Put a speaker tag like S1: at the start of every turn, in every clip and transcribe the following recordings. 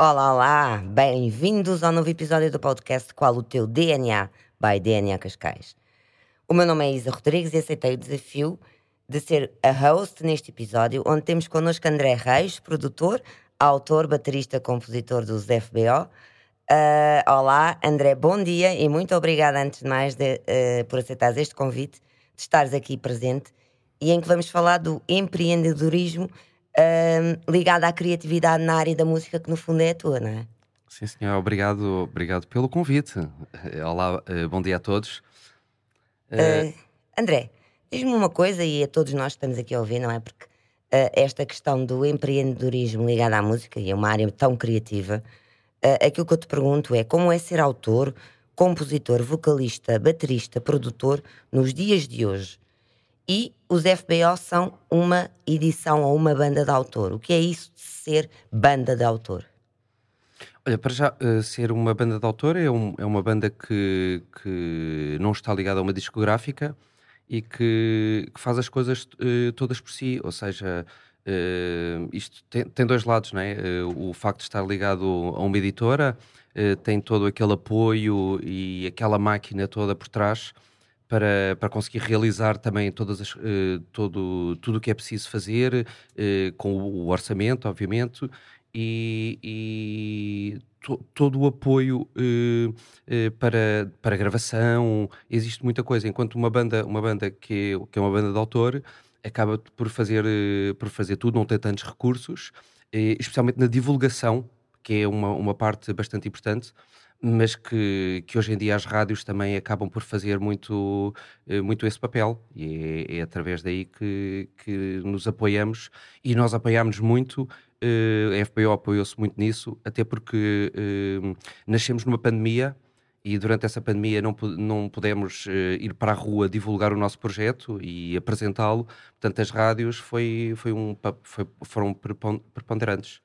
S1: Olá, olá! Bem-vindos ao novo episódio do podcast Qual o Teu DNA? by DNA Cascais. O meu nome é Isa Rodrigues e aceitei o desafio de ser a host neste episódio, onde temos connosco André Reis, produtor, autor, baterista, compositor dos FBO. Uh, olá, André, bom dia e muito obrigada, antes de mais, de, uh, por aceitares este convite, de estares aqui presente e em que vamos falar do empreendedorismo uh, ligado à criatividade na área da música, que no fundo é a tua, não é?
S2: Sim, senhor, obrigado, obrigado pelo convite. Olá, bom dia a todos.
S1: André, diz-me uma coisa, e a todos nós que estamos aqui a ouvir, não é? Porque esta questão do empreendedorismo ligado à música, e é uma área tão criativa, aquilo que eu te pergunto é como é ser autor, compositor, vocalista, baterista, produtor nos dias de hoje? E os FBO são uma edição ou uma banda de autor. O que é isso de ser banda de autor?
S2: Olha, para já, uh, ser uma banda de autor é, um, é uma banda que, que não está ligada a uma discográfica e que, que faz as coisas uh, todas por si, ou seja, uh, isto tem, tem, dois lados, não é? o facto de estar ligado a uma editora tem todo aquele apoio e aquela máquina toda por trás para, para conseguir realizar também todas as, uh, todo, tudo o que é preciso fazer, uh, com o orçamento, obviamente, e, e to, todo o apoio uh, para, para gravação. Existe muita coisa. Enquanto uma banda, uma banda que, que é uma banda de autor acaba por fazer, por fazer tudo, não tem tantos recursos, especialmente na divulgação, que é uma, uma parte bastante importante mas que, que hoje em dia as rádios também acabam por fazer muito, eh, muito esse papel e é, é através daí que, que nos apoiamos e nós apoiamos muito. Uh, a FBO apoiou-se muito nisso, até porque uh, nascemos numa pandemia e durante essa pandemia não, não pudemos ir para a rua divulgar o nosso projeto e apresentá-lo. Portanto, as rádios foi, foi um, foi, foram preponderantes.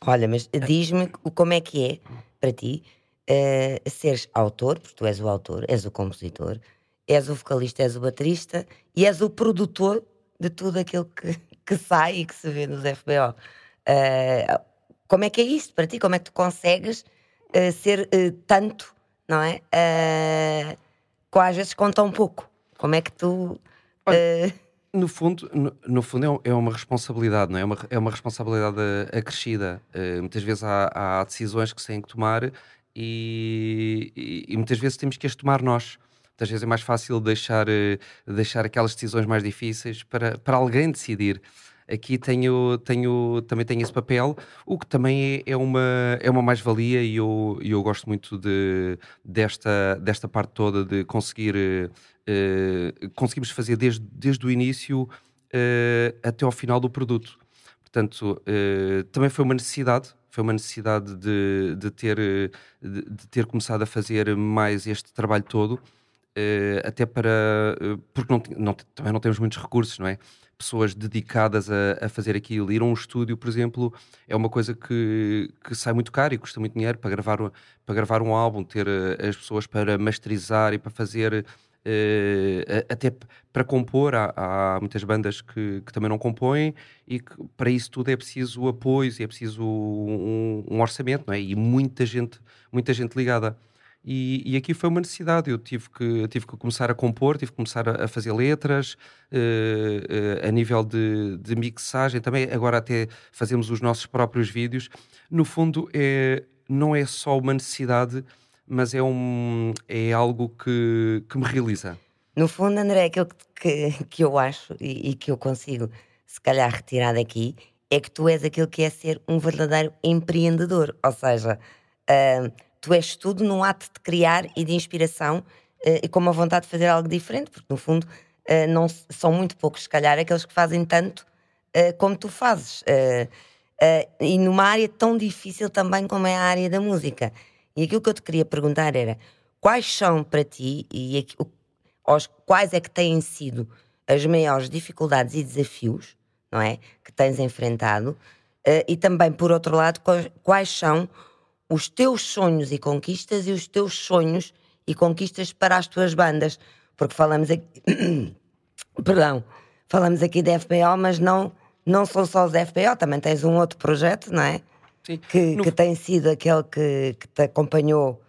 S1: Olha, mas diz-me como é que é para ti uh, seres autor, porque tu és o autor, és o compositor, és o vocalista, és o baterista e és o produtor de tudo aquilo que, que sai e que se vê nos FBO. Uh, eh, como é que é isto para ti? Como é que tu consegues uh, ser tanto, não é? Uh, com às vezes com tão pouco. Como é que tu.
S2: Olha, no fundo, no, no, fundo é, é uma responsabilidade, não é? É uma, é uma responsabilidade acrescida. muitas vezes há, há, decisões que se têm que tomar e, e, e muitas vezes temos que as tomar nós. Muitas vezes é mais fácil deixar, eh, deixar aquelas decisões mais difíceis para, para alguém decidir. Aqui tenho, tenho, também tenho esse papel, o que também é, é uma, é uma mais-valia e eu, eu gosto muito de, desta, desta parte toda de conseguir uh, conseguimos fazer desde, desde o início uh, até ao final do produto. Portanto, uh, também foi uma necessidade foi uma necessidade de, de, ter, de, de ter começado a fazer mais este trabalho todo, uh, até para. Uh, porque não, não, também não temos muitos recursos, não é? Pessoas dedicadas a, a, fazer aquilo. Ir a um estúdio, por exemplo, é uma coisa que, que sai muito caro e custa muito dinheiro para gravar, para gravar um álbum, ter uh, as pessoas para masterizar e para fazer até para compor, há, há muitas bandas que, que, também não compõem e que para isso tudo é preciso apoio e é preciso um, um, orçamento, não é? E muita gente, muita gente ligada. E, e, aqui foi uma necessidade. Eu tive que, tive que começar a compor, tive que começar a, a fazer letras, uh, uh, a nível de, de, mixagem também. Agora, até fazemos os nossos próprios vídeos. No fundo, é, não é só uma necessidade mas é, um, é algo que, que me realiza.
S1: No fundo, André, aquilo que, que eu acho e, e, que eu consigo, se calhar, retirar daqui é que tu és aquilo que é ser um verdadeiro empreendedor. Ou seja, uh, tu és tudo num ato de criar e de inspiração uh, e com uma vontade de fazer algo diferente, porque no fundo uh, não, são muito poucos, se calhar, aqueles que fazem tanto como tu fazes. e numa área tão difícil também como é a área da música. E aquilo que eu te queria perguntar era quais são para ti e os, quais é que têm sido as maiores dificuldades e desafios, não é? Que tens enfrentado uh, e também, por outro lado, quais, quais são os teus sonhos e conquistas e os teus sonhos e conquistas para as tuas bandas. Porque falamos aqui. Perdão, falamos aqui de FBO, mas não, não são só os FBO, também tens um outro projeto, não é? Que, no... que, tem sido aquele que, que, te acompanhou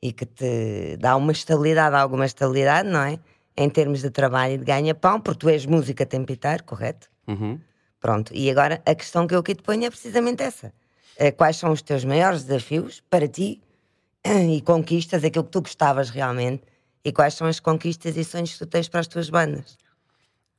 S1: e que te dá uma estabilidade, alguma estabilidade, não é? Em termos de trabalho e de ganha-pão, porque tu és música tempitar, correto?
S2: Uhum.
S1: Pronto, e agora a questão que eu aqui te ponho é precisamente essa. Eh, quais são os teus maiores desafios para ti e conquistas, aquilo que tu gostavas realmente, e quais são as conquistas e sonhos que tu tens para as tuas bandas?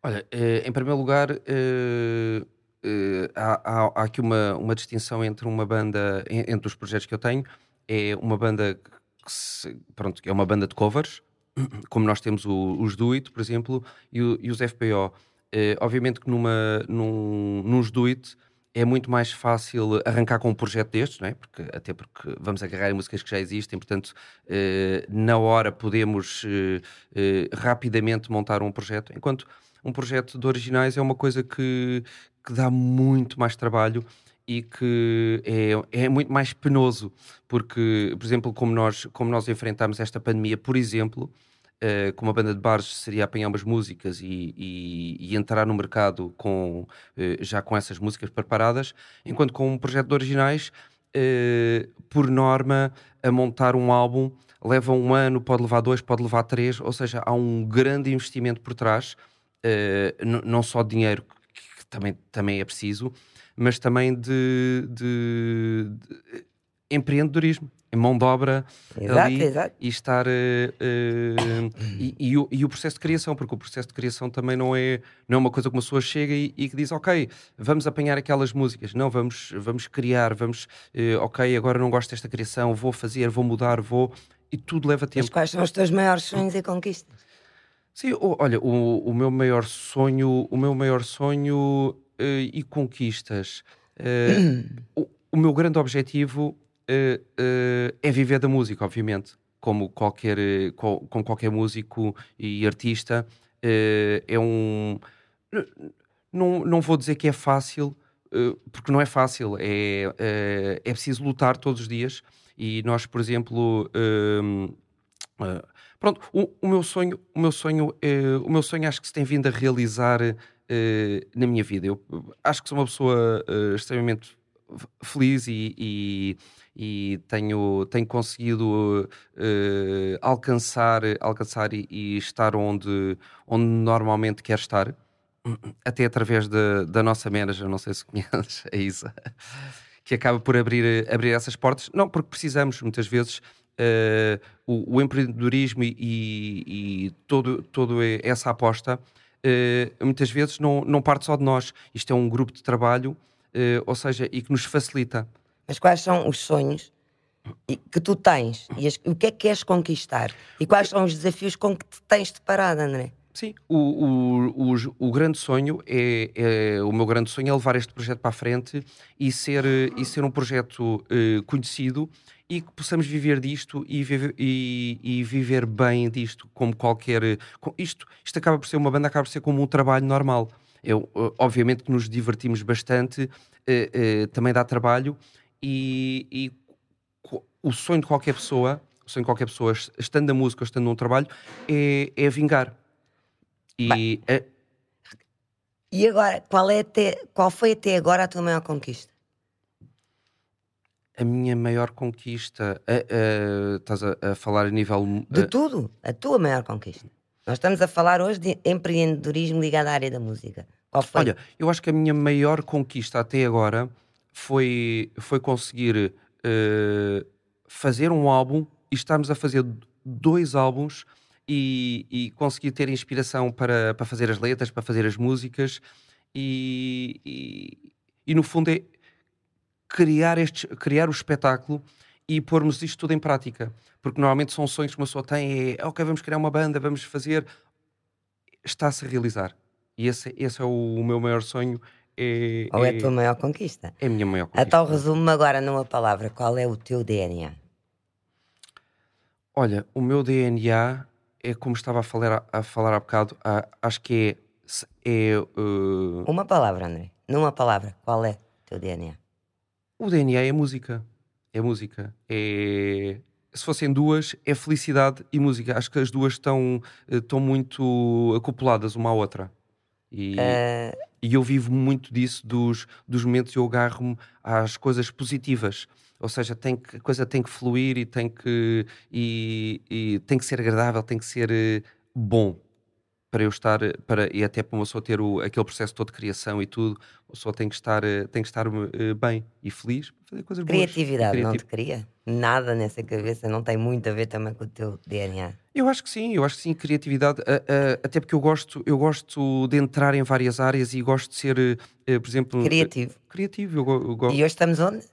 S2: Olha, eh, em primeiro lugar, eh, há, há, aqui uma, uma distinção entre uma banda, entre os projetos que eu tenho, é uma banda que, se, pronto, é uma banda de covers, como nós temos o, os Do It, por exemplo, e, o, e os FPO. obviamente que numa, num, nos Do It é muito mais fácil arrancar com um projeto destes, não é? porque, até porque vamos agarrar em músicas que já existem, portanto, eh, na hora podemos eh, eh, rapidamente montar um projeto, enquanto um projeto de originais é uma coisa que, que dá muito mais trabalho e que é, é muito mais penoso, porque, por exemplo, como nós, como nós enfrentamos esta pandemia, por exemplo, uh, com uma banda de bares seria apanhar umas músicas e, e, e entrar no mercado com, uh, já com essas músicas preparadas, enquanto com um projeto de originais, uh, por norma, a montar um álbum leva um ano, pode levar dois, pode levar três, ou seja, há um grande investimento por trás, não só de dinheiro, que, que, também, também é preciso, mas também de, de, de empreendedorismo mão de obra
S1: exato,
S2: ali
S1: exato.
S2: e estar uh, uh, e, e, o, e, o, processo de criação, porque o processo de criação também não é, não é uma coisa que uma pessoa chega e, e que diz ok, vamos apanhar aquelas músicas, não, vamos, vamos criar, vamos uh, ok, agora não gosto desta criação, vou fazer, vou mudar, vou e tudo leva tempo.
S1: Mas quais são os teus maiores sonhos e conquistas?
S2: Sim, olha, o, o meu maior sonho, o meu maior sonho e conquistas. o, o meu grande objetivo uh, é viver da música, obviamente, como qualquer, com, como qualquer músico e artista. Uh, é um. Não, não vou dizer que é fácil, porque não é fácil, é, é preciso lutar todos os dias. E nós, por exemplo. pronto, o, o, meu sonho, o meu sonho, o meu sonho acho que se tem vindo a realizar na minha vida. Eu acho que sou uma pessoa extremamente feliz e, e, e tenho, tenho conseguido uh, alcançar, alcançar e, e, estar onde, onde normalmente quero estar, até através de, da nossa manager, não sei se conheces, a Isa, que acaba por abrir, abrir essas portas. Não, porque precisamos muitas vezes. Uh, o, o, empreendedorismo e, e, e todo, essa aposta uh, muitas vezes não, não parte só de nós. Isto é um grupo de trabalho ou seja, e que nos facilita.
S1: Mas quais são os sonhos que tu tens e as, o que é que queres conquistar? E quais são os desafios com que te tens deparado, André?
S2: Sim, o, o, o, o, grande sonho é, é, o meu grande sonho é levar este projeto para a frente e ser, e ser um projeto uh, conhecido e que possamos viver disto e viver, e, e viver bem disto, como qualquer. Isto, isto acaba por ser uma banda, acaba por ser como um trabalho normal. Eu, obviamente que nos divertimos bastante, eh, eh, também dá trabalho e, e, o sonho de qualquer pessoa, o sonho de qualquer pessoa, estando na música ou estando num trabalho, é, é vingar.
S1: E, é... e agora, qual, é até, qual foi até agora a tua maior conquista?
S2: A minha maior conquista, estás a, a, falar a nível.
S1: De tudo, a tua maior conquista. Nós estamos a falar hoje de empreendedorismo ligado à área da música.
S2: Olha, eu acho que a minha maior conquista até agora foi, foi conseguir uh, fazer um álbum e estarmos a fazer dois álbuns e, e, conseguir ter inspiração para, para fazer as letras, para fazer as músicas e, e, e no fundo é criar, este, criar o espetáculo e pormos isto tudo em prática. Porque normalmente são sonhos que uma pessoa tem, é ok, vamos criar uma banda, vamos fazer. Está-se a realizar. E esse, esse é o, o meu maior sonho. É,
S1: Ou é, é, a tua maior conquista?
S2: É a minha maior conquista.
S1: Então resume-me agora numa palavra, qual é o teu DNA?
S2: Olha, o meu DNA é como estava a falar, a falar há bocado, a, acho que é. é uh...
S1: Uma palavra, André. Numa palavra, qual é o teu DNA?
S2: O DNA é música é música. É, se fossem duas, é felicidade e música. Acho que as duas estão, eh, estão muito acopladas uma à outra. E, uh, E eu vivo muito disso, dos, dos momentos eu agarro-me às coisas positivas. Ou seja, tem que, a coisa tem que fluir e tem que, e, e tem que ser agradável, tem que ser eh, bom para eu estar, para, e até para uma pessoa ter o, aquele processo todo de criação e tudo, a pessoa tem que estar, eh, tem que estar uh, bem e feliz para fazer coisas
S1: Criatividade
S2: boas.
S1: não te cria? Nada nessa cabeça, não tem muito a ver também com o teu DNA.
S2: Eu acho que sim, eu acho que sim, criatividade, até porque eu gosto, eu gosto de entrar em várias áreas e gosto de ser, por exemplo,
S1: criativo.
S2: criativo, eu, eu gosto.
S1: E hoje estamos onde?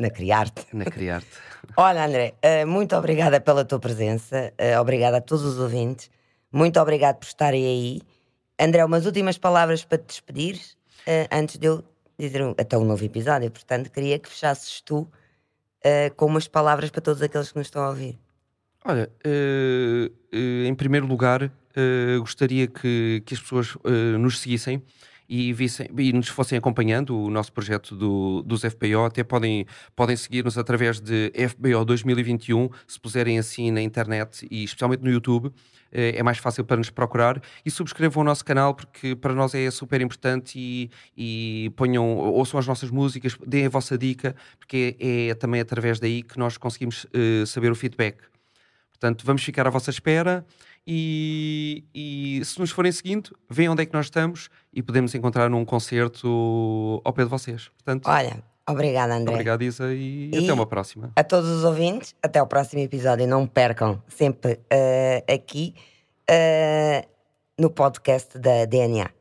S1: Na Criarte.
S2: Na Criarte.
S1: Olha, André, muito obrigada pela tua presença, obrigada a todos os ouvintes. Muito obrigado por estarem aí. André, umas últimas palavras para te despedir, uh, antes de eu dizer um, até um novo episódio. Portanto, queria que fechasses tu uh, com umas palavras para todos aqueles que nos estão a ouvir.
S2: Olha, uh, em primeiro lugar, gostaria que, que as pessoas nos seguissem e, vissem, e nos fossem acompanhando o nosso projeto do, dos FBO. Até podem, podem seguir-nos através de FBO 2021, se puserem assim na internet e especialmente no YouTube. Eh, é mais fácil para nos procurar e subscrevam o nosso canal porque para nós é super importante e, e ponham, ouçam as nossas músicas, deem a vossa dica, porque é, é também através daí que nós conseguimos uh, saber o feedback. Portanto, vamos ficar à vossa espera e, e, se nos forem seguindo, veem onde é que nós estamos e podemos encontrar num concerto ao pé de vocês. Portanto,
S1: Olha, obrigada, André.
S2: Obrigado, Isa, e, e, até uma próxima.
S1: A todos os ouvintes, até o próximo episódio. Não percam sempre uh, aqui uh, no podcast da DNA.